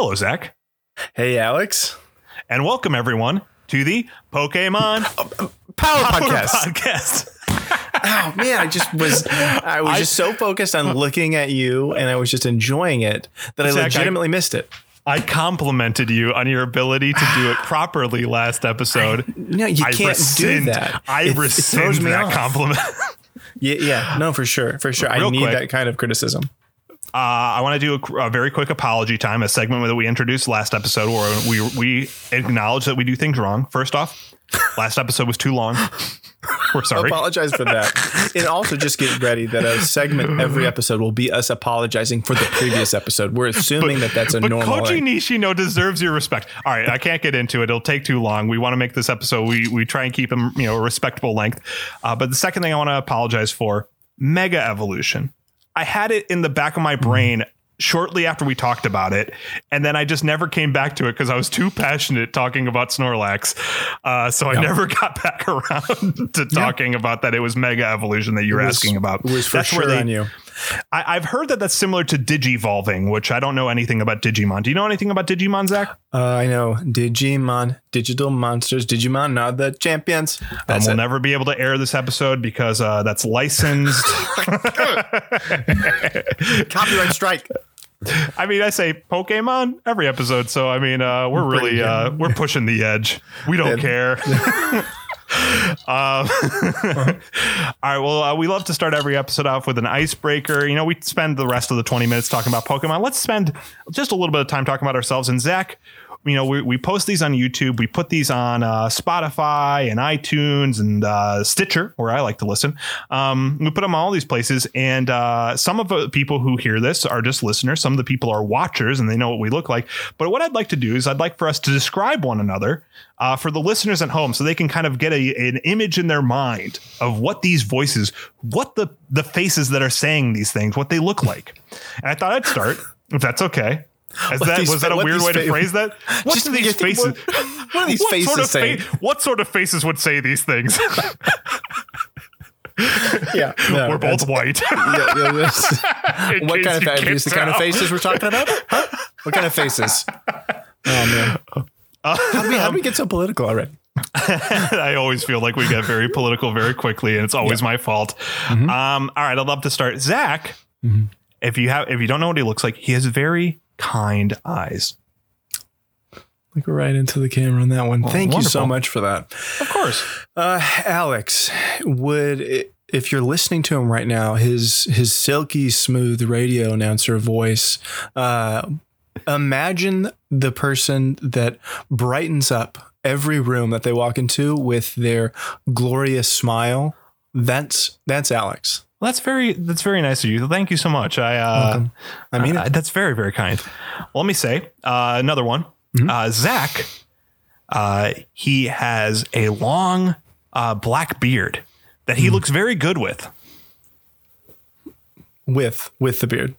Hello, Zach. Hey, Alex. And welcome, everyone, to the Pokemon uh, uh, Power, Power Podcast. Podcast. oh man, I just was I was I- just so focused on looking at you and I was just enjoying it that I Zach, I- legitimately missed it. I complimented you on your ability to do it properly last episode. No, you I can't rescind, do that. I It- it rescind me that off. compliment. Yeah, yeah, no, for sure, for sure. I need quick. that kind of criticism. Uh, I want to do a, a very quick apology time, a segment that we introduced last episode where we we acknowledge that we do things wrong. First off, last episode was too long. We're sorry. Apologize for that. and also just get ready that a segment every episode will be us apologizing for the previous episode. We're assuming that that's a But normal. Koji. Nishino deserves your respect. All right, I can't get into it; it'll take too long. We want to make this episode. We we try and keep them, you know, a respectable length. Uh, but the second thing I want to apologize for: Mega Evolution. I had it in the back of my brain shortly after we talked about it, and then I just never came back to it because I was too passionate talking about Snorlax. Uh, so I never got back around to talking about that. It was Mega Evolution that you're It was- asking about. It was for That's sure they- on you. I, I've heard that that's similar to Digivolving, which I don't know anything about Digimon. Do you know anything about Digimon, Zach? Uh, I know Digimon, digital monsters. Digimon are the champions. um, we'll it. never be able to air this episode because uh, that's licensed. Copyright strike. I mean, I say Pokemon every episode, so I mean, uh, we're really uh, we're pushing the edge. We don't care. um, all right. Well, uh, we love to start every episode off with an icebreaker. You know, we spend the rest of the 20 minutes talking about Pokemon. Let's spend just a little bit of time talking about ourselves. And Zach, you know, we, we post these on YouTube. We put these on uh, Spotify and iTunes and uh, Stitcher, where I like to listen. Um, we put them on all these places. And uh, some of the people who hear this are just listeners. Some of the people are watchers and they know what we look like. But what I'd like to do is I'd like for us to describe one another uh, for the listeners at home so they can kind of get a, an image in their mind of what these voices, what the, the faces that are saying these things, what they look like. And I thought I'd start, if that's okay. As What that these was that a weird these way to phrase that? What Just do these faces? what- what are these faces sort of saying? what sort of faces would say these things? Yeah, no, We're both white. yeah, yeah, that's- In what kind of faces? fa- the kind of faces we're talking about? Huh? What kind of faces? Oh man, how do we, how do we get so political already? I always feel like we get very political very quickly, and it's always my fault. Mm-hmm. Um, all right, I'd love to start. Zach, if you have, if you don't know what he looks like, he has very kind eyes. Look right into the camera on that one. Thank you so much for that. Of course, Uh, Alex, would if you're listening to him right now, his his silky smooth radio announcer voice, uh, imagine the person that brightens up every room that they walk into with their glorious smile. That's that's Alex. Well, that's very that's very nice of you. Thank you so much. I uh. I mean, uh, that's very very kind. Well, let me say uh, another one. Mm-hmm. Uh, Zach, uh, he has a long uh, black beard that Mm. he looks very good with. with with the beard.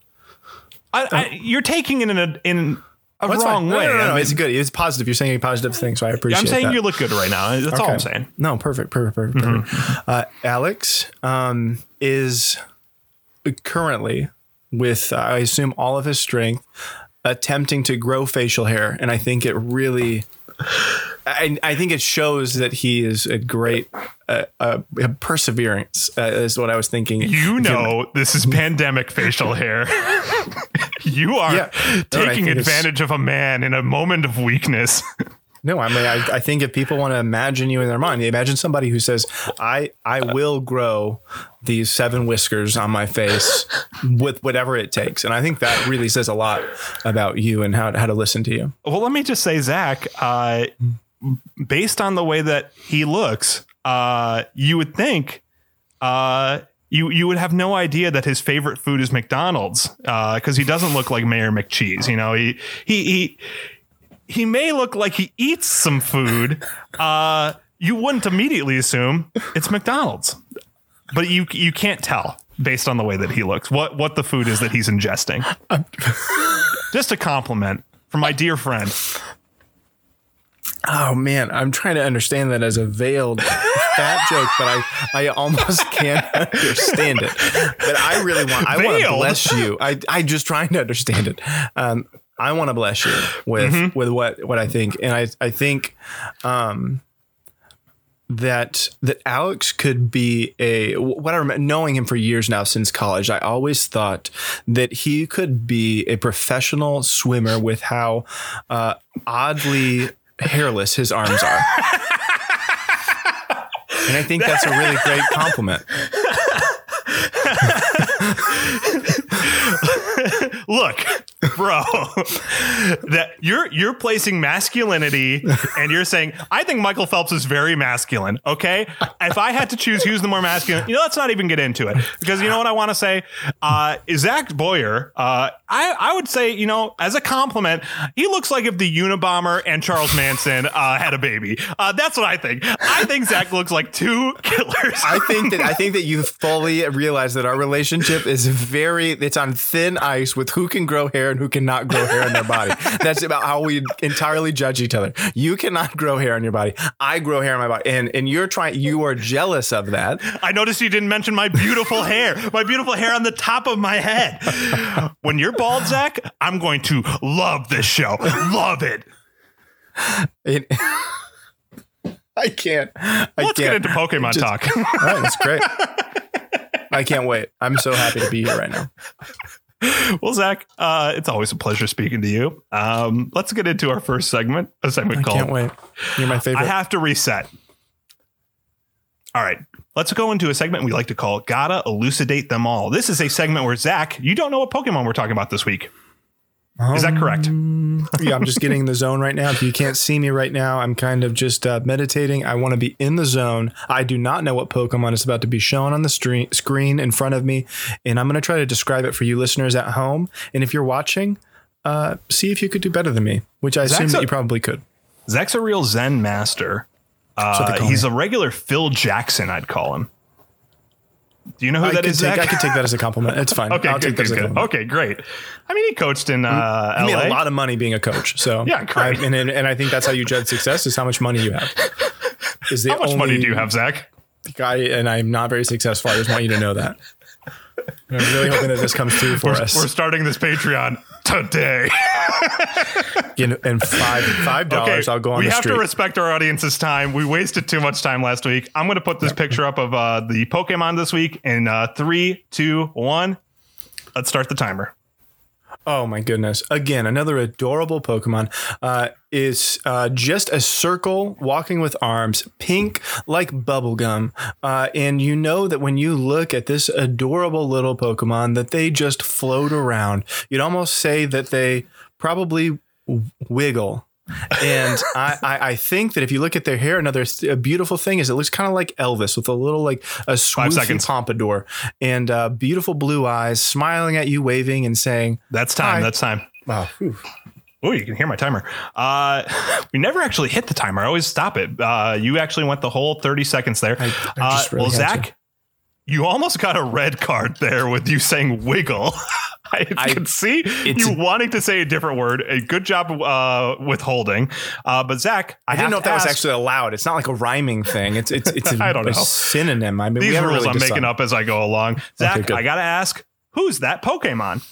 I, I, you're taking it in a in a That's wrong fine. Way. No, no, no, I mean, it's good. It's positive. You're saying a positive thing, so I appreciate. It. I'm saying that. you look good right now. That's all I'm saying. No, perfect, perfect, perfect. perfect. Mm-hmm. Uh, Alex um, is currently with, uh, I assume, all of his strength, attempting to grow facial hair, and I think it really, I, I think it shows that he is a great uh, uh, perseverance. Uh, is what I was thinking. You know, this is pandemic facial hair. you are Yeah. Taking it's- advantage of a man in a moment of weakness. No, I mean, I, I think if people want to imagine you in their mind, imagine somebody who says, "I I will grow these seven whiskers on my face with whatever it takes," and I think that really says a lot about you and how how to listen to you. well, let me just say, Zach, uh, based on the way that he looks, uh, you would think uh, you you would have no idea that his favorite food is McDonald's because he doesn't look like Mayor McCheese. You know, he he he he may look like he eats some food. Uh, you wouldn't immediately assume it's McDonald's, but you you can't tell based on the way that he looks what what the food is that he's ingesting. Just a compliment from my dear friend. Oh man, I'm trying to understand that as a veiled fat joke, but I I almost can't understand it. But I really want I want to bless you. I I just trying to understand it. Um, I want to bless you with Mm-hmm. with what what I think, and I I think um that that Alex could be a what I remember knowing him for years now since college. I always thought that he could be a professional swimmer with how uh, oddly hairless his arms are. And I think that's a really great compliment. Look, bro, that you're you're placing masculinity and you're saying I think Michael Phelps is very masculine. Okay, if I had to choose who's the more masculine, you know, let's not even get into it because you know what I want to say. Uh, Zach Boyer, uh, I I would say you know as a compliment, he looks like if the Unabomber and Charles Manson uh, had a baby. Uh, that's what I think. I think Zach looks like two killers. I think that I think that you fully realize that our relationship is very it's on thin ice with who can grow hair and who cannot grow hair in their body. That's about how we entirely judge each other. You cannot grow hair on your body. I grow hair on my body. And and you're trying you are jealous of that. I noticed you didn't mention my beautiful hair, my beautiful hair on the top of my head. When you're bald, Zach, I'm going to love this show. Love it. It- I can't. I Let's can't. get into Pokemon Just- talk. All right, that's great. I can't wait. I'm so happy to be here right now. well, Zach, uh, it's always a pleasure speaking to you. Um, let's get into our first segment, a segment I called can't wait. You're my favorite. I have to reset. All right, let's go into a segment we like to call Gotta Elucidate Them All. This is a segment where, Zach, you don't know what Pokemon we're talking about this week. Is that correct? Um, yeah, I'm just getting in the zone right now. If you can't see me right now, I'm kind of just uh, meditating. I want to be in the zone. I do not know what Pokemon is about to be shown on the stre- screen in front of me, and I'm going to try to describe it for you listeners at home. And if you're watching, uh, see if you could do better than me, which I assume that a- you probably could. Zach's a real Zen master. Uh, he's me. a regular Phil Jackson, I'd call him. Do you know who I that is, take, Zach? I can take that as a compliment. It's fine. okay, I'll good, take that good, as a good. compliment. Okay, great. I mean, he coached in uh, I made a lot of money being a coach, so Yeah, great. I, and, and and I think that's how you judge success is how much money you have. Is the How much money do you have, Zach? guy? And I'm not very successful. I just want you to know that. I'm really hoping that this comes through for us. We're starting this Patreon today. and, and five five dollars, I'll go on we the have street. to respect our audience's time. We wasted too much time last week. I'm going to put this picture up of uh, the Pokemon this week in uh, three, two, one. Let's start the timer. Oh my goodness! Again, another adorable Pokemon uh, is uh, just a circle walking with arms, pink like bubblegum. Uh, and you know that when you look at this adorable little Pokemon, that they just float around. You'd almost say that they probably wiggle. And I, I, I think that if you look at their hair, another beautiful thing is it looks kind of like Elvis with a little like a swoopy pompadour and uh, beautiful blue eyes, smiling at you, waving and saying, That's time. Hi. That's time. "Wow, whew, Oh, you can hear my timer. Uh, we never actually hit the timer. I always stop it. Uh, you actually went the whole 30 seconds there. I- I uh, really well, Zach, you almost got a red card there with you saying wiggle. I, I- can see you wanting to say a different word. A good job uh, withholding. Uh, but Zach, I, I didn't know if that was actually allowed. It's not like a rhyming thing. It's it's it's a, I don't know. synonym. I mean, these rules really I'm making up as I go along. Zach, good. I got to ask, who's that Pokemon?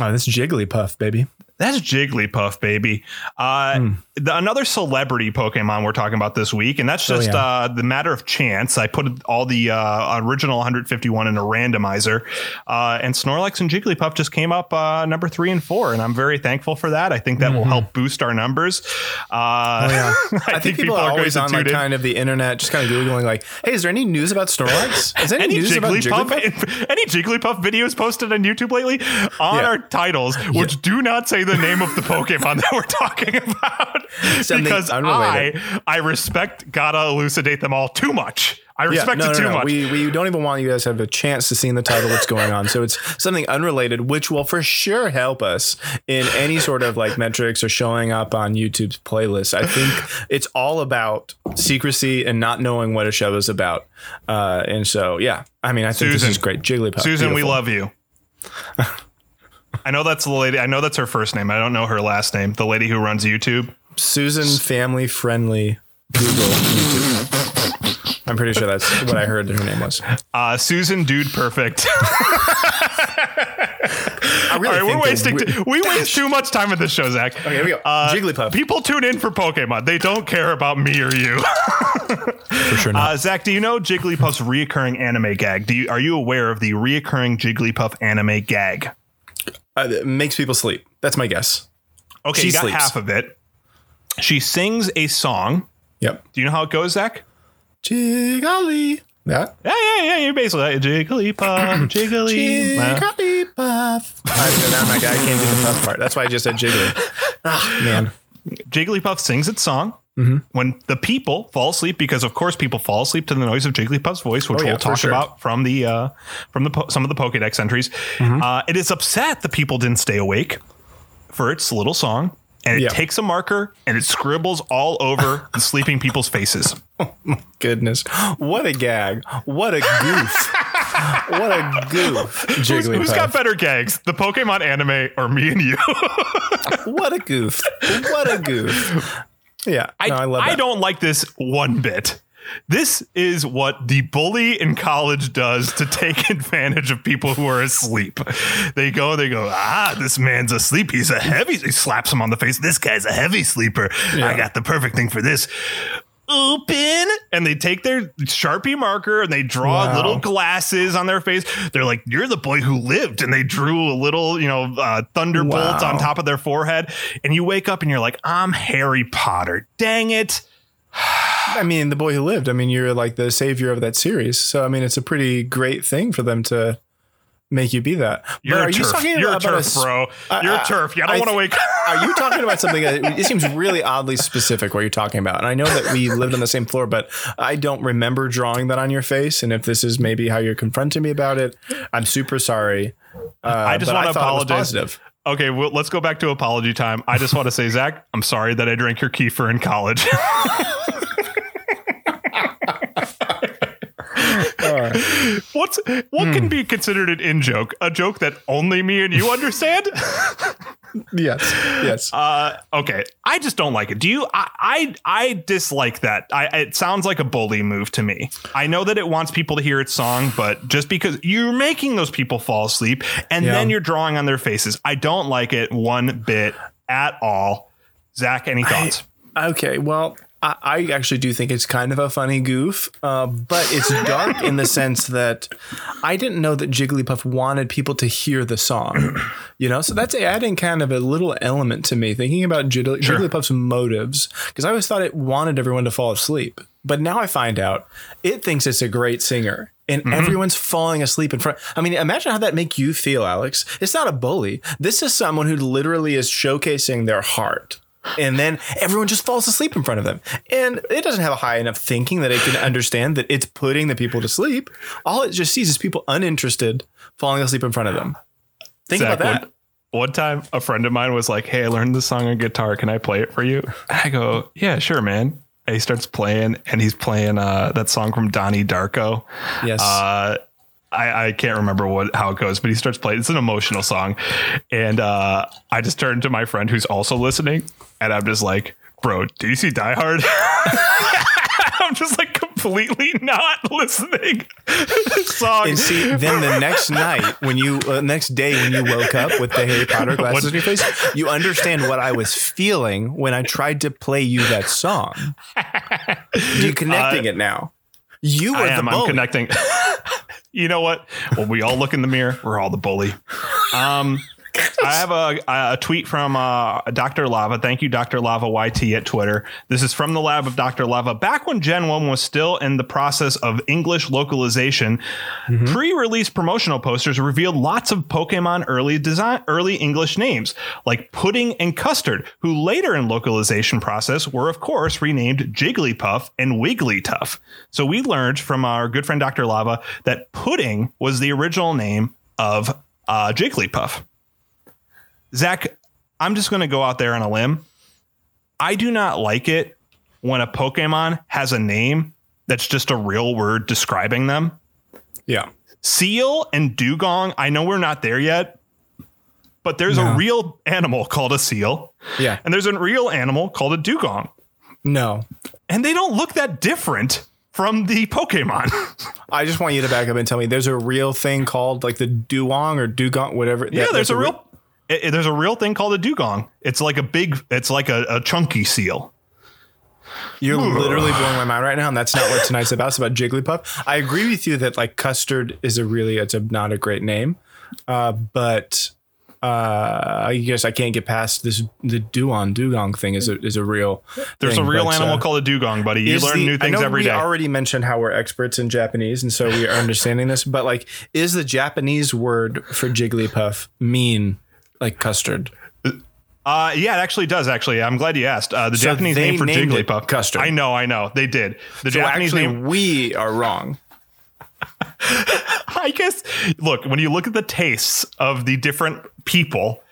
Oh, this Jigglypuff, baby. That's Jigglypuff, baby. Uh, Hmm. the, another celebrity Pokemon we're talking about this week, and that's Oh, just yeah. uh, the matter of chance. I put all the uh, original 151 in a randomizer, uh, and Snorlax and Jigglypuff just came up uh, number three and four, and I'm very thankful for that. I think that will help boost our numbers. Uh, Mm-hmm. Oh yeah, I, I, think, people, are going always to on like kind of the internet, just kind of googling like, "Hey, is there any news about Snorlax? Is there any, Any news about Jigglypuff, Jigglypuff?" any Jigglypuff videos posted on YouTube lately on Yeah. our titles, which do not say the name of the Pokemon that we're talking about, Something because unrelated. I I respect gotta elucidate them all too much. I Yeah, respect no, it no, too no. much. We, we don't even want you guys to have a chance to see in the title what's going on. So it's something unrelated, which will for sure help us in any sort of like metrics or showing up on YouTube's playlist. I think it's all about secrecy and not knowing what a show is about. Uh, and so, yeah, I mean, I think Susan. this is great. Jigglypuff. Susan, we love you. I know that's the lady. I know that's her first name. I don't know her last name. The lady who runs YouTube. Susan family friendly Google YouTube. I'm pretty sure that's what I heard her name was. Uh, Susan, dude, perfect. I I really All right, we're wasting. the t- we waste too much time with this show, Zach. Okay, here we go. Uh, Jigglypuff. People tune in for Pokemon. They don't care about me or you. For sure Uh, Zach, do you know Jigglypuff's reoccurring anime gag? Do you are you aware of the reoccurring Jigglypuff anime gag? Uh, it makes people sleep. That's my guess. Okay, She you got sleeps. half of it. She sings a song. Yep. Do you know how it goes, Zach? Jiggly. That. Yeah, yeah, yeah. You're basically like, Jigglypuff, Jiggly. Jigglypuff. I, now I'm not, can't do the puff part. That's why I just said jiggly. Ah, man. Jigglypuff sings its song. Mm-hmm. When the people fall asleep, because of course people fall asleep to the noise of Jigglypuff's voice, which Oh, yeah, we'll talk sure. about from the uh, from the po- some of the Pokédex entries. Mm-hmm. Uh, it is upset the people didn't stay awake for its little song, and it Yeah. takes a marker and it scribbles all over the sleeping people's faces. Oh my Goodness. What a gag. What a goof. what a goof. Who's, who's got better gags, the Pokemon anime or me and you? What a goof. What a goof. Yeah. I, no, I love I that. don't like this one bit. This is what the bully in college does to take advantage of people who are asleep. They go, they go, ah, this man's asleep. He's a heavy. He slaps him on the face. This guy's a heavy sleeper. I got the perfect thing for this. Open and they take their sharpie marker and they draw Wow. little glasses on their face. They're like, "You're the boy who lived," and they drew a little, you know, uh, thunderbolt Wow. on top of their forehead. And you wake up and you're like, "I'm Harry Potter." Dang it! I mean, the boy who lived. I mean, you're like the savior of that series. So, I mean, it's a pretty great thing for them to make you be that. You're are a you talking You're a about turf, s- bro. You're a turf. Yeah, I don't want to wake. Are you talking about something that it seems really oddly specific what you're talking about? And I know that we lived on the same floor, but I don't remember drawing that on your face. And if this is maybe how you're confronting me about it, I'm super sorry. Uh, I just want to thought it was apologize. Okay, well, let's go back to apology time. I just want to say, Zach, I'm sorry that I drank your kefir in college. What's what Hmm. can be considered an in joke? A joke that only me and you understand? Yes. Yes. Uh, okay, I just don't like it. Do you? I I, I dislike that. I it sounds like a bully move to me. I know that it wants people to hear its song, but just because you're making those people fall asleep and Yeah. then you're drawing on their faces, I don't like it one bit at all. Zach, any thoughts? Okay, well, I, I actually do think it's kind of a funny goof, uh, but it's dark in the sense that I didn't know that Jigglypuff wanted people to hear the song. You know, so that's adding kind of a little element to me, thinking about Jiggly, Jigglypuff's motives, because I always thought it wanted everyone to fall asleep. But now I find out it thinks it's a great singer. And Mm-hmm. everyone's falling asleep in front. I mean, imagine how that make you feel, Alex. It's not a bully. This is someone who literally is showcasing their heart and then everyone just falls asleep in front of them. And it doesn't have a high enough thinking that it can understand that it's putting the people to sleep. All it just sees is people uninterested falling asleep in front of them. Think Zach, about that. One, one time, a friend of mine was like, "Hey, I learned this song on guitar. Can I play it for you?" I go, "Yeah, sure, man." And he starts playing, and he's playing uh, that song from Donnie Darko. Yes. Uh, I, I can't remember what how it goes, but he starts playing. It's an emotional song, and uh, I just turned to my friend who's also listening, and I'm just like, "Bro, do you see Die Hard?" I'm just like completely not listening. this song. and see, then the next night, when you, uh, next day, when you woke up with the Harry Potter glasses What- on your face, you understand what I was feeling when I tried to play you that song. You connecting it now? You were Uh, I the am. I'm connecting. you know what? When we all look in the mirror, we're all the bully. Um, I have a, a tweet from uh, Dr. Lava. Thank you, Dr. Lava YT at Twitter. This is from the lab of Dr. Lava. Back when Gen 1 was still in the process of English localization, pre-release promotional posters revealed lots of Pokemon early design, early English names like Pudding and Custard, who later in localization process were of course renamed Jigglypuff and Wigglytuff. So we learned from our good friend Dr. Lava that Pudding was the original name of uh, Jigglypuff. Zach, I'm just going to go out there on a limb. I do not like it when a Pokemon has a name that's just a real word describing them. Yeah. Seal and dugong, I know we're not there yet, but there's No. a real animal called a seal, Yeah. and there's a real animal called a dugong. No. And they don't look that different from the Pokemon. I just want you to back up and tell me there's a real thing called like the Duong or Dugong, whatever. yeah, that- there's a real It, it- there's a real thing called a dugong. It's like a big. It's like a, a chunky seal. You're literally blowing my mind right now, and that's not what tonight's about. It's about Jigglypuff. I agree with you that like custard is a really it's a not a great name, uh, but uh, I guess I can't get past this. The Duon Dugong thing is a is a real. There's thing, a real but, animal uh, called a dugong, buddy. You learn the- new things every we day. already mentioned how we're experts in Japanese, and so we are understanding this. But like, is the Japanese word for Jigglypuff mean like custard? Uh, yeah, it actually does. Actually, I'm glad you asked. Uh, the So Japanese name for Jigglypuff, custard. I know, I know, they did. The So Japanese actually, name. we are wrong. I guess. Look, when you look at the tastes of the different people,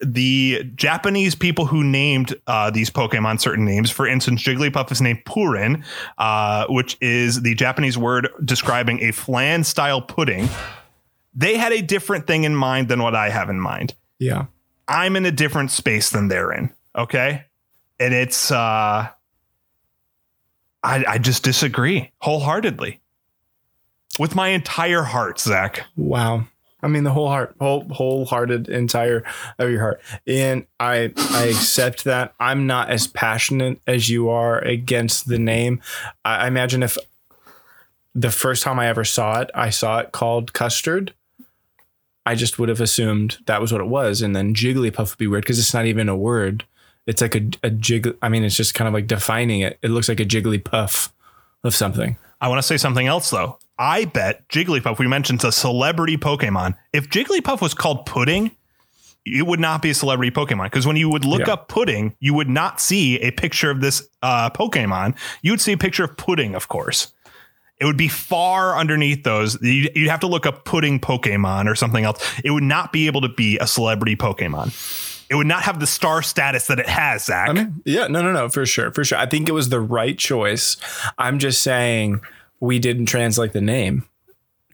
the Japanese people who named uh, these Pokemon certain names, for instance, Jigglypuff is named Purin, uh, which is the Japanese word describing a flan style pudding. They had a different thing in mind than what I have in mind. Yeah. I'm in a different space than they're in. Okay. And it's, uh, I, I just disagree wholeheartedly with my entire heart, Zach. Wow. I mean the whole heart, whole wholehearted entire of your heart. And I I accept that. I'm not as passionate as you are against the name. I, I imagine if the first time I ever saw it, I saw it called custard. I just would have assumed that was what it was, and then Jigglypuff would be weird because it's not even a word. It's like a a jig. I mean, it's just kind of like defining it. It looks like a Jigglypuff of something. I want to say something else though. I bet Jigglypuff, we mentioned it's a celebrity Pokemon. If Jigglypuff was called Pudding, it would not be a celebrity Pokemon because when you would look Yeah. up Pudding, you would not see a picture of this uh, Pokemon. You would see a picture of Pudding, of course. It would be far underneath those. You'd you'd have to look up Pudding Pokemon or something else. It would not be able to be a celebrity Pokemon. It would not have the star status that it has, Zach. I mean, yeah, no, no, no, for sure, for sure. I think it was the right choice. I'm just saying we didn't translate the name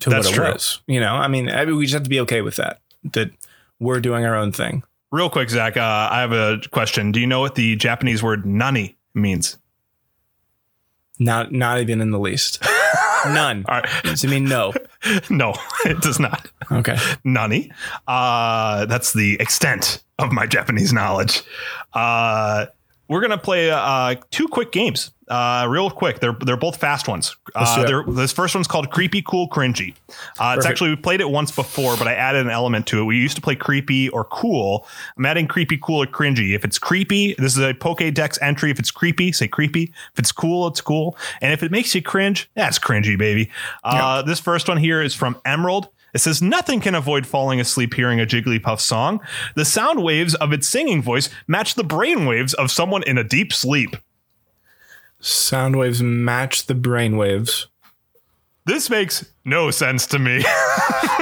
to That's what it true. was. You know, I mean, I mean, we just have to be okay with that. That we're doing our own thing. Real quick, Zach, uh, I have a question. Do you know what the Japanese word nani means? Not, not even in the least. None. All right. Does it mean no? No, it does not. Okay. Nani. Uh, that's the extent of my Japanese knowledge. Uh, we're gonna play uh, two quick games, uh, real quick. They're they're both fast ones. Uh, this first one's called Creepy Cool Cringy. Uh, it's actually we played it once before, but I added an element to it. We used to play Creepy or Cool. I'm adding Creepy Cool or Cringy. If it's creepy, this is a Pokédex entry. If it's creepy, say creepy. If it's cool, it's cool. And if it makes you cringe, that's cringy, baby. Uh, This first one here is from Emerald. It says nothing can avoid falling asleep hearing a Jigglypuff song. The sound waves of its singing voice match the brain waves of someone in a deep sleep. Sound waves match the brain waves. This makes no sense to me.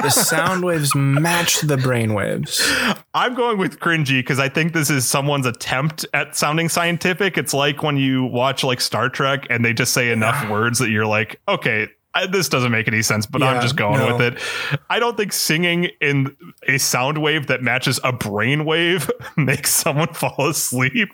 The sound waves match the brain waves. I'm going with cringy because I think this is someone's attempt at sounding scientific. It's like when you watch like Star Trek and they just say enough words that you're like, okay, I, this doesn't make any sense, but I'm just going no. with it. I don't think singing in a sound wave that matches a brain wave makes someone fall asleep.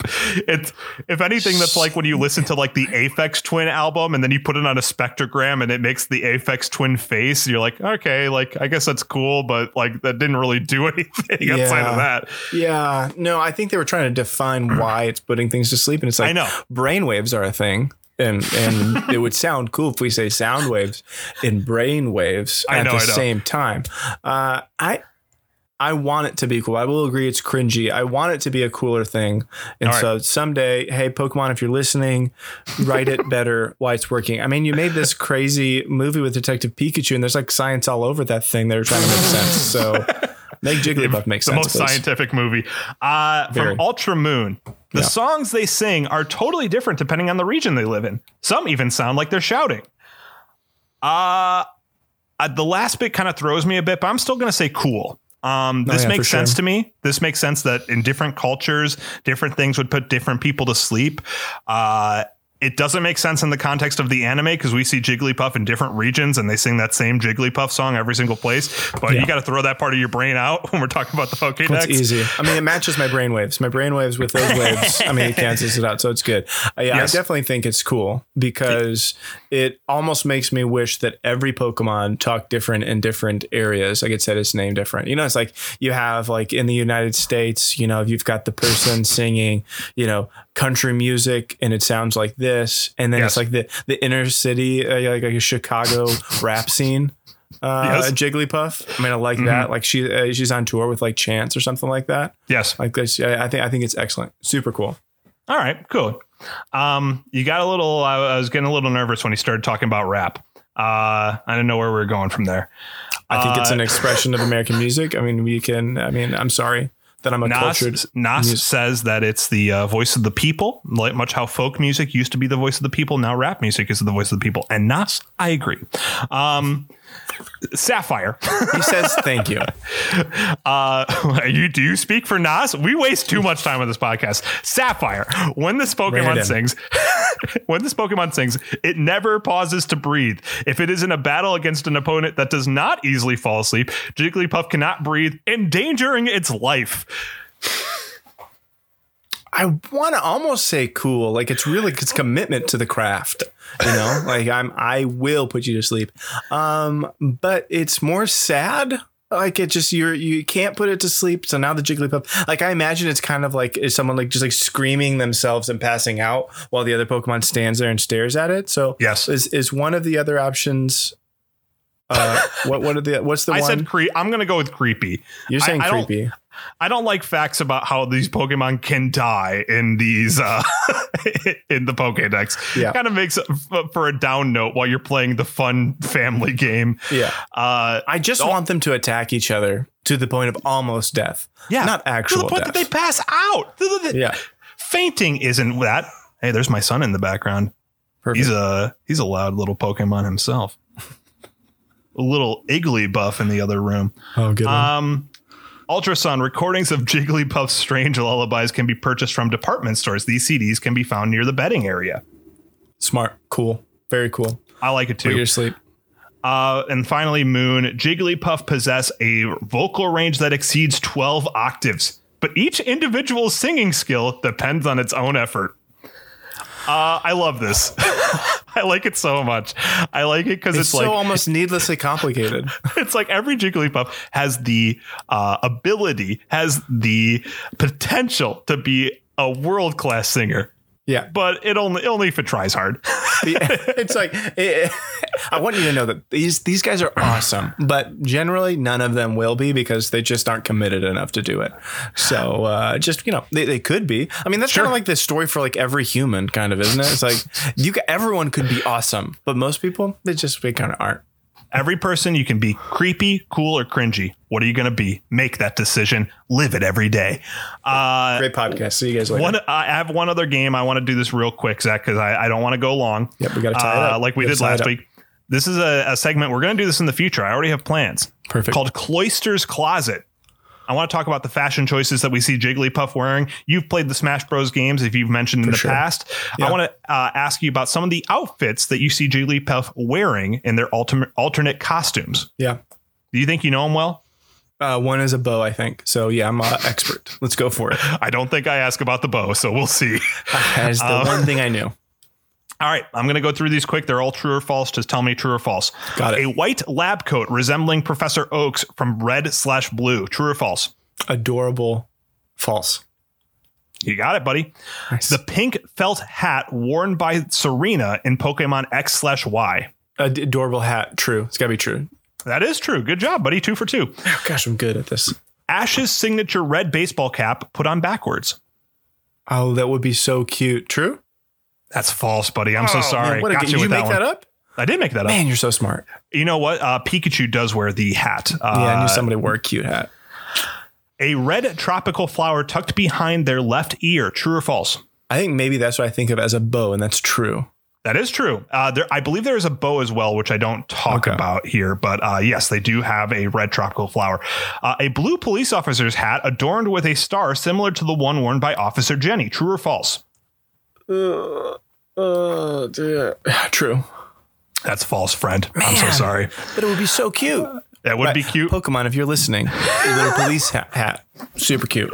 It's if anything, that's like when you listen to like the Aphex Twin album and then you put it on a spectrogram and it makes the Aphex Twin face. You're like, okay, like I guess that's cool, but like that didn't really do anything outside of that. Yeah. No, I think they were trying to define why it's putting things to sleep. And it's like, I know. brain waves are a thing. And, and it would sound cool if we say sound waves and brain waves at know, the same time. Uh, I I want it to be cool. I will agree it's cringy. I want it to be a cooler thing. And All right. so someday, hey, Pokemon, if you're listening, write it better why it's working. I mean, you made this crazy movie with Detective Pikachu, and there's like science all over that thing that are trying to make sense. So make Jigglypuff make the sense. most please. scientific movie. Uh, from Ultra Moon. The Yeah. songs they sing are totally different depending on the region they live in. Some even sound like they're shouting. Uh, uh the last bit kind of throws me a bit, but I'm still going to say cool. Um, Oh, this yeah, makes for sure. sense to me. This makes sense that in different cultures, different things would put different people to sleep. Uh, It doesn't make sense in the context of the anime because we see Jigglypuff in different regions and they sing that same Jigglypuff song every single place. But Yeah. you got to throw that part of your brain out when we're talking about the Pokédex. That's easy. I mean, it matches my brain waves. My brain waves with those waves. I mean, it cancels it out, so it's good. Uh, yeah, Yes. I definitely think it's cool because it almost makes me wish that every Pokemon talk different in different areas. Like it said, its name different. You know, it's like you have like in the United States. You know, you've got the person singing, you know, country music, and it sounds like this, and then Yes. it's like the the inner city, uh, like, like a Chicago rap scene uh, Yes. Mm-hmm. Jigglypuff. I mean, I like that. Like she uh, she's on tour with like Chance or something like that. Yes. Like this, I I think I think it's excellent. Super cool. All right, cool. Um, you got a little. I, was getting a little nervous when he started talking about rap. Uh, I don't know where we are going from there. I think it's Uh, an expression of American music. I mean, we can. I mean, I'm sorry that I'm a cultured. Nas, Nas mus- says that it's the uh, voice of the people, like much how folk music used to be the voice of the people. Now rap music is the voice of the people. And Nas, I agree. Um, Sapphire, He says thank you. uh, you do you speak for Nas? We waste too much time on this podcast. Sapphire, when this Pokemon sings, when this Pokemon sings, it never pauses to breathe. If it is in a battle against an opponent that does not easily fall asleep, Jigglypuff cannot breathe, endangering its life. I want to almost say cool. Like it's really it's commitment to the craft. You know, like I'm I will put you to sleep. Um, but it's more sad. Like it just you're you can't put it to sleep. So now the Jigglypuff, like I imagine it's kind of like is someone like just like screaming themselves and passing out while the other Pokemon stands there and stares at it. So Yes. is is one of the other options. Uh, what what are the what's the one I one said cre- I'm going to go with creepy. you're saying? I don't- creepy. I don't like facts about how these Pokemon can die in these uh in the Pokédex. Yeah. Kind of makes it f- for a down note while you're playing the fun family game. Yeah, Uh I just want them to attack each other to the point of almost death. yeah. not to actual the point death. that they pass out. Yeah, Fainting isn't that. Hey, there's my son in the background. perfect. He's a he's a loud little Pokemon himself. a little Igglybuff in the other room. oh, good. one. Um, Ultra Sun recordings of Jigglypuff's strange lullabies can be purchased from department stores. These CDs can be found near the bedding area. Smart, cool, very cool. I like it Put too. to sleep. Uh, and finally, Moon Jigglypuff possess a vocal range that exceeds 12 octaves, but each individual singing skill depends on its own effort. Uh, I love this. I like it so much. I like it because It's, it's, so like almost needlessly complicated. it's like every Jigglypuff has the uh, ability, has the potential to be a world class singer, yeah, but it only only if it tries hard. it's like eh, I want you to know that these these guys are awesome, but generally none of them will be because they just aren't committed enough to do it. So uh, just you know they, they could be. I mean that's Sure. kind of like the story for like every human, kind of, isn't it? It's like you everyone could be awesome, but most people they just they kind of aren't. Every person you can be creepy, cool, or cringy. What are you going to be? Make that decision. Live it every day. Uh, Great podcast. See you guys later. one, I have one other game. I want to do this real quick, Zach, because I, I don't want to go long. Yep, we gotta tie it Uh, up. like we Gotta did last week. This is a, a segment. We're going to do this in the future. I already have plans. Perfect. Called Cloister's Closet. I want to talk about the fashion choices that we see Jigglypuff wearing. You've played the Smash Bros. games, if you've mentioned in the sure. past. Yeah. I want to uh, ask you about some of the outfits that you see Jigglypuff wearing in their ultimate alternate costumes. yeah. Do you think you know them well? Uh, one is a bow, I think. So yeah, I'm an expert. Let's go for it. I don't think I ask about the bow, so we'll see. That's the Uh, one thing I knew. All right, I'm going to go through these quick. They're all true or false. Just tell me true or false. Got it. A white lab coat resembling Professor Oaks from Red slash Blue. True or false? Adorable. False. You got it, buddy. Nice. The pink felt hat worn by Serena in Pokemon X slash Y. Adorable hat. True. It's gotta be true. That is true. Good job, buddy. Two for two. Oh, gosh, I'm good at this. Ash's signature red baseball cap put on backwards. Oh, that would be so cute. True. That's false, buddy. I'm so Oh, sorry. man, what a you with make that, that, up? I did make that up. Man, you're so smart. You know what? Uh, Pikachu does wear the hat. Uh, Yeah, I knew somebody wore a cute hat. A red tropical flower tucked behind their left ear. True or false? I think maybe that's what I think of as a bow, and that's true. That is true. Uh, there, I believe there is a bow as well, which I don't talk Okay. about here. But uh, yes, they do have a red tropical flower. Uh, a blue police officer's hat adorned with a star similar to the one worn by Officer Jenny. True or false? Uh, Uh, yeah. True. That's false, friend. I'm so sorry. But it would be so cute. That would be cute. Pokemon, if you're listening, a little police hat, hat. Super cute.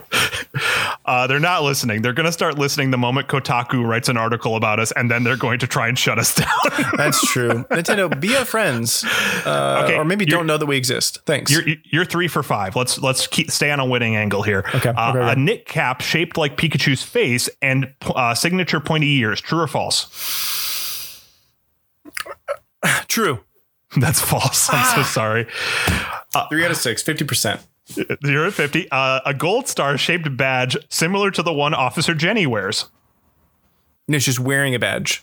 Uh, they're not listening. They're going to start listening the moment Kotaku writes an article about us, and then they're going to try and shut us down. That's true. Nintendo, be our friends. Uh, Okay, or maybe don't know that we exist. Thanks. You're you're three for five. Let's let's keep stay on a winning angle here. Okay, Uh, okay, okay. A knit cap shaped like Pikachu's face and uh, signature pointy ears. True or false? True. That's false. I'm so sorry. Three out of six, 50%. You're at fifty. Uh, a gold star shaped badge similar to the one Officer Jenny wears. And it's just wearing a badge.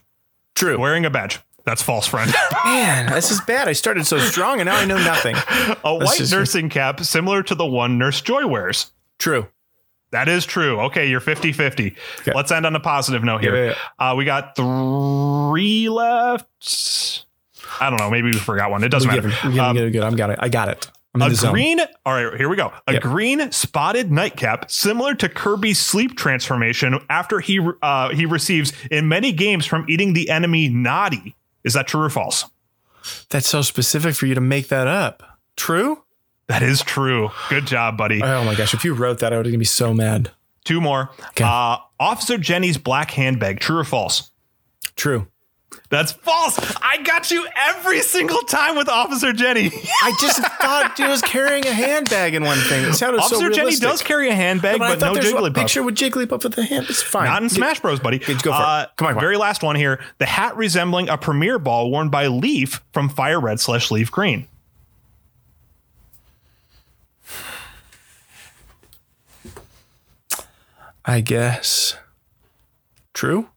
True. Wearing a badge. That's false, friend. Man, this is bad. I started so strong and now I know nothing. a white just- nursing cap similar to the one Nurse Joy wears. True. That is true. Okay, you're 50 50. Okay. Let's end on a positive note here. Yeah, Uh, we got three left. I don't know. Maybe we forgot one. It doesn't We matter. give it- we it- Um, good, good. I'm got it. I got it. I'm in a the zone. green. All right, here we go. A Yep. green spotted nightcap, similar to Kirby's sleep transformation after he uh, he receives in many games from eating the enemy Noddy. Is that true or false? That's so specific for you to make that up. True? That is true. Good job, buddy. Oh my gosh. If you wrote that, I would be so mad. Two more. Okay. Uh, Officer Jenny's black handbag. True or false? True. That's false. I got you every single time with Officer Jenny. I just thought he was carrying a handbag in one thing. It sounded so Officer Jenny does carry a handbag, but, I but, thought no a Jigglypuff. picture with Jigglypuff with the hand. It's fine. Not in Get- Smash Bros, buddy. Go for. Uh, on, come on. Very last one here. The hat resembling a premier ball worn by Leaf from Fire Red slash Leaf Green. I guess. True?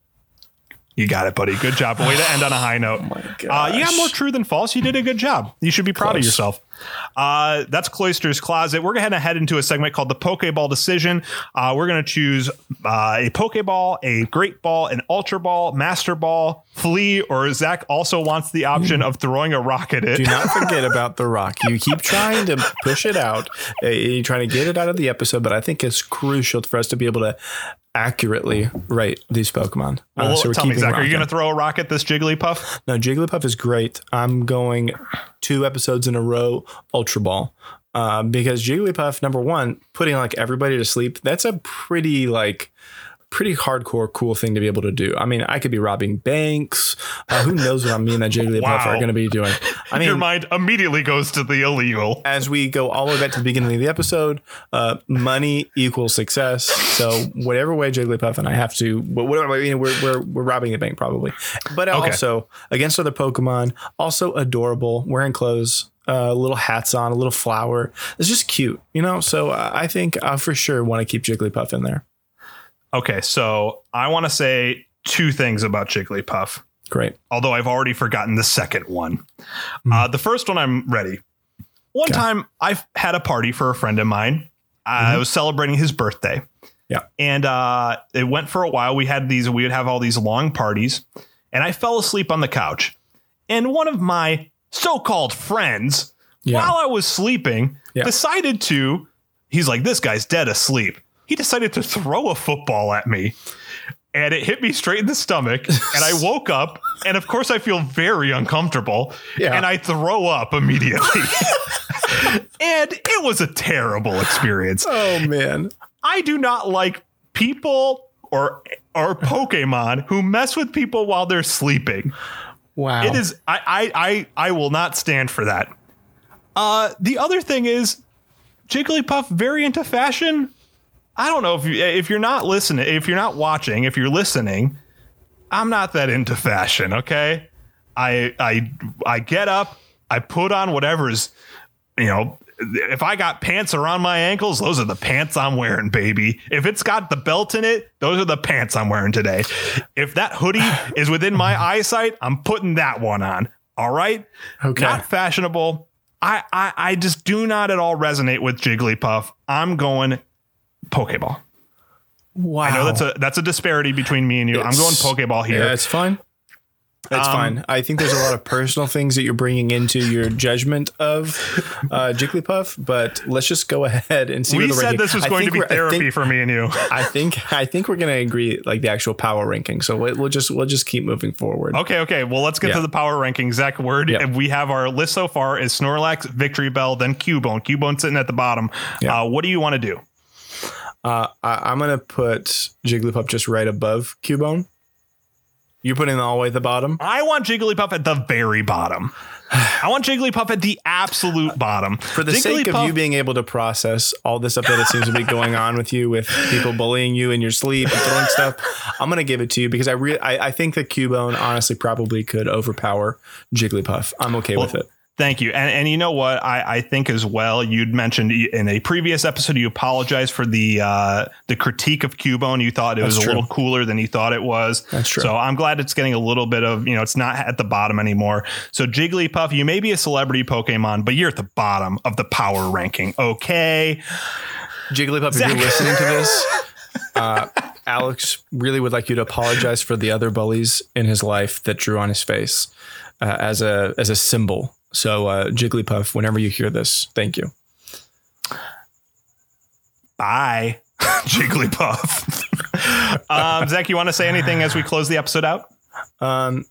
You got it, buddy. Good job. Way to end on a high note. Oh my Uh, you got more true than false. You did a good job. You should be proud of yourself. Uh, that's Cloister's Closet. We're going to head into a segment called the Pokeball Decision. Uh, we're going to choose uh, a Pokeball, a Great Ball, an Ultra Ball, Master Ball, Flee, or Zach also wants the option of throwing a rock at it. Do not forget about the rock. You keep trying to push it out. Uh, You're trying to get it out of the episode, but I think it's crucial for us to be able to accurately rate these Pokemon. Uh, so we're tell me, Zach, are you going to throw a rock at this Jigglypuff? No, Jigglypuff is great. I'm going two episodes in a row, Ultra Ball. Uh, because Jigglypuff, number one, putting like everybody to sleep, that's a pretty like pretty hardcore cool thing to be able to do. I mean, I could be robbing banks. Uh, who knows what me and that Jigglypuff Wow. are going to be doing. I mean, Your mind immediately goes to the illegal. as we go all the way back to the beginning of the episode, uh, money equals success. So whatever way Jigglypuff and I have to, wh- whatever I mean, we're we're we're robbing the bank probably, but Okay. also against other Pokemon, also adorable, wearing clothes. Uh, little hats on, a little flower. It's just cute, you know. So I think I for sure want to keep Jigglypuff in there. Okay, so I want to say two things about Jigglypuff. Great. although I've already forgotten the second one. Uh, the first one, I'm ready. One Okay. time, I had a party for a friend of mine. I was celebrating his birthday. Yeah. And uh, it went for a while. We had these, we would have all these long parties, and I fell asleep on the couch. And one of my so called friends, Yeah. while I was sleeping, Yeah. decided to, he's like, this guy's dead asleep. He decided to throw a football at me and it hit me straight in the stomach. And I woke up, and of course, I feel very uncomfortable. Yeah. And I throw up immediately. and it was a terrible experience. Oh man. I do not like people or or Pokemon who mess with people while they're sleeping. Wow. It is I I I, I will not stand for that. Uh the other thing is Jigglypuff very into fashion. I don't know if you if you're not listening, if you're not watching, if you're listening, I'm not that into fashion, okay? I I I get up, I put on whatever's, you know, if I got pants around my ankles, those are the pants I'm wearing, baby. If it's got the belt in it, those are the pants I'm wearing today. If that hoodie is within my eyesight, I'm putting that one on. All right? Okay. Not fashionable. I, I I just do not at all resonate with Jigglypuff. I'm going Pokeball. wow. I know that's a that's a disparity between me and you. I'm going Pokeball here. Yeah, it's fine. That's Um, fine. I think there's a lot of personal things that you're bringing into your judgment of uh, Jigglypuff, but let's just go ahead and see. we where the said ranking- this was I going to be therapy think- for me and you. I think I think we're gonna agree like the actual power ranking. So we'll just we'll just keep moving forward. Okay, okay. Well, let's get Yeah. to the power ranking. Zach, word. Yeah. and We have our list so far is Snorlax, Victreebel, then Cubone. Cubone sitting at the bottom. Yeah. Uh, what do you want to do? Uh, I, I'm gonna put Jigglypuff just right above Cubone. You're putting it all the way at the bottom. I want Jigglypuff at the very bottom. I want Jigglypuff at the absolute bottom. For the sake of you being able to process all this stuff that seems to be going on with you, with people bullying you in your sleep and throwing stuff, I'm gonna give it to you because I really I, I think that Cubone honestly probably could overpower Jigglypuff. I'm okay with it. Thank you. And and you know what? I, I think as well, you'd mentioned in a previous episode, you apologized for the uh, the critique of Cubone. You thought it was That's a little cooler than you thought it was. That's true. So I'm glad it's getting a little bit of, you know, it's not at the bottom anymore. So Jigglypuff, you may be a celebrity Pokemon, but you're at the bottom of the power ranking. Okay. Jigglypuff, if you're listening to this, uh, Alex really would like you to apologize for the other bullies in his life that drew on his face uh, as a as a symbol. So uh, Jigglypuff, whenever you hear this, thank you. Bye, Jigglypuff. um, Zach, you want to say anything as we close the episode out? Um,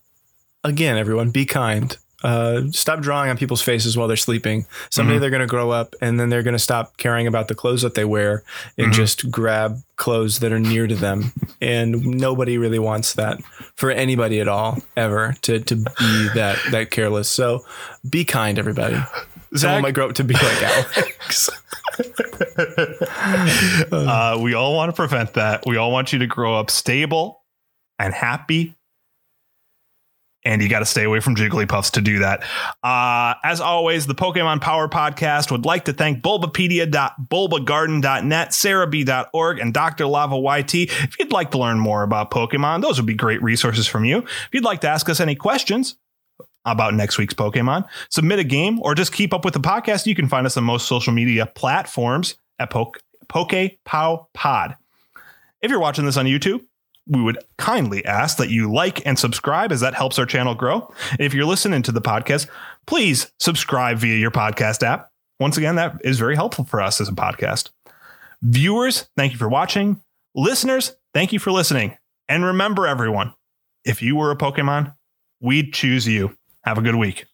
again, everyone, be kind. Uh, stop drawing on people's faces while they're sleeping. Someday they're going to grow up and then they're going to stop caring about the clothes that they wear and just grab clothes that are near to them. And nobody really wants that for anybody at all, ever, to, to be that, that careless. So be kind, everybody. Someone Zach? might grow up to be like Alex. Uh, we all want to prevent that. We all want you to grow up stable and happy. And you got to stay away from Jigglypuffs to do that. Uh, as always, the Pokemon Power Podcast would like to thank bulbapedia.bulbagarden.net, serebii.org, and Dr. Lava YT. If you'd like to learn more about Pokemon, those would be great resources from you. If you'd like to ask us any questions, about next week's Pokemon, submit a game, or just keep up with the podcast, you can find us on most social media platforms at Poke, Pow Pod. If you're watching this on YouTube, we would kindly ask that you like and subscribe as that helps our channel grow. If you're listening to the podcast, please subscribe via your podcast app. Once again, that is very helpful for us as a podcast. Viewers, thank you for watching. Listeners, thank you for listening. And remember, everyone, if you were a Pokemon, we'd choose you. Have a good week.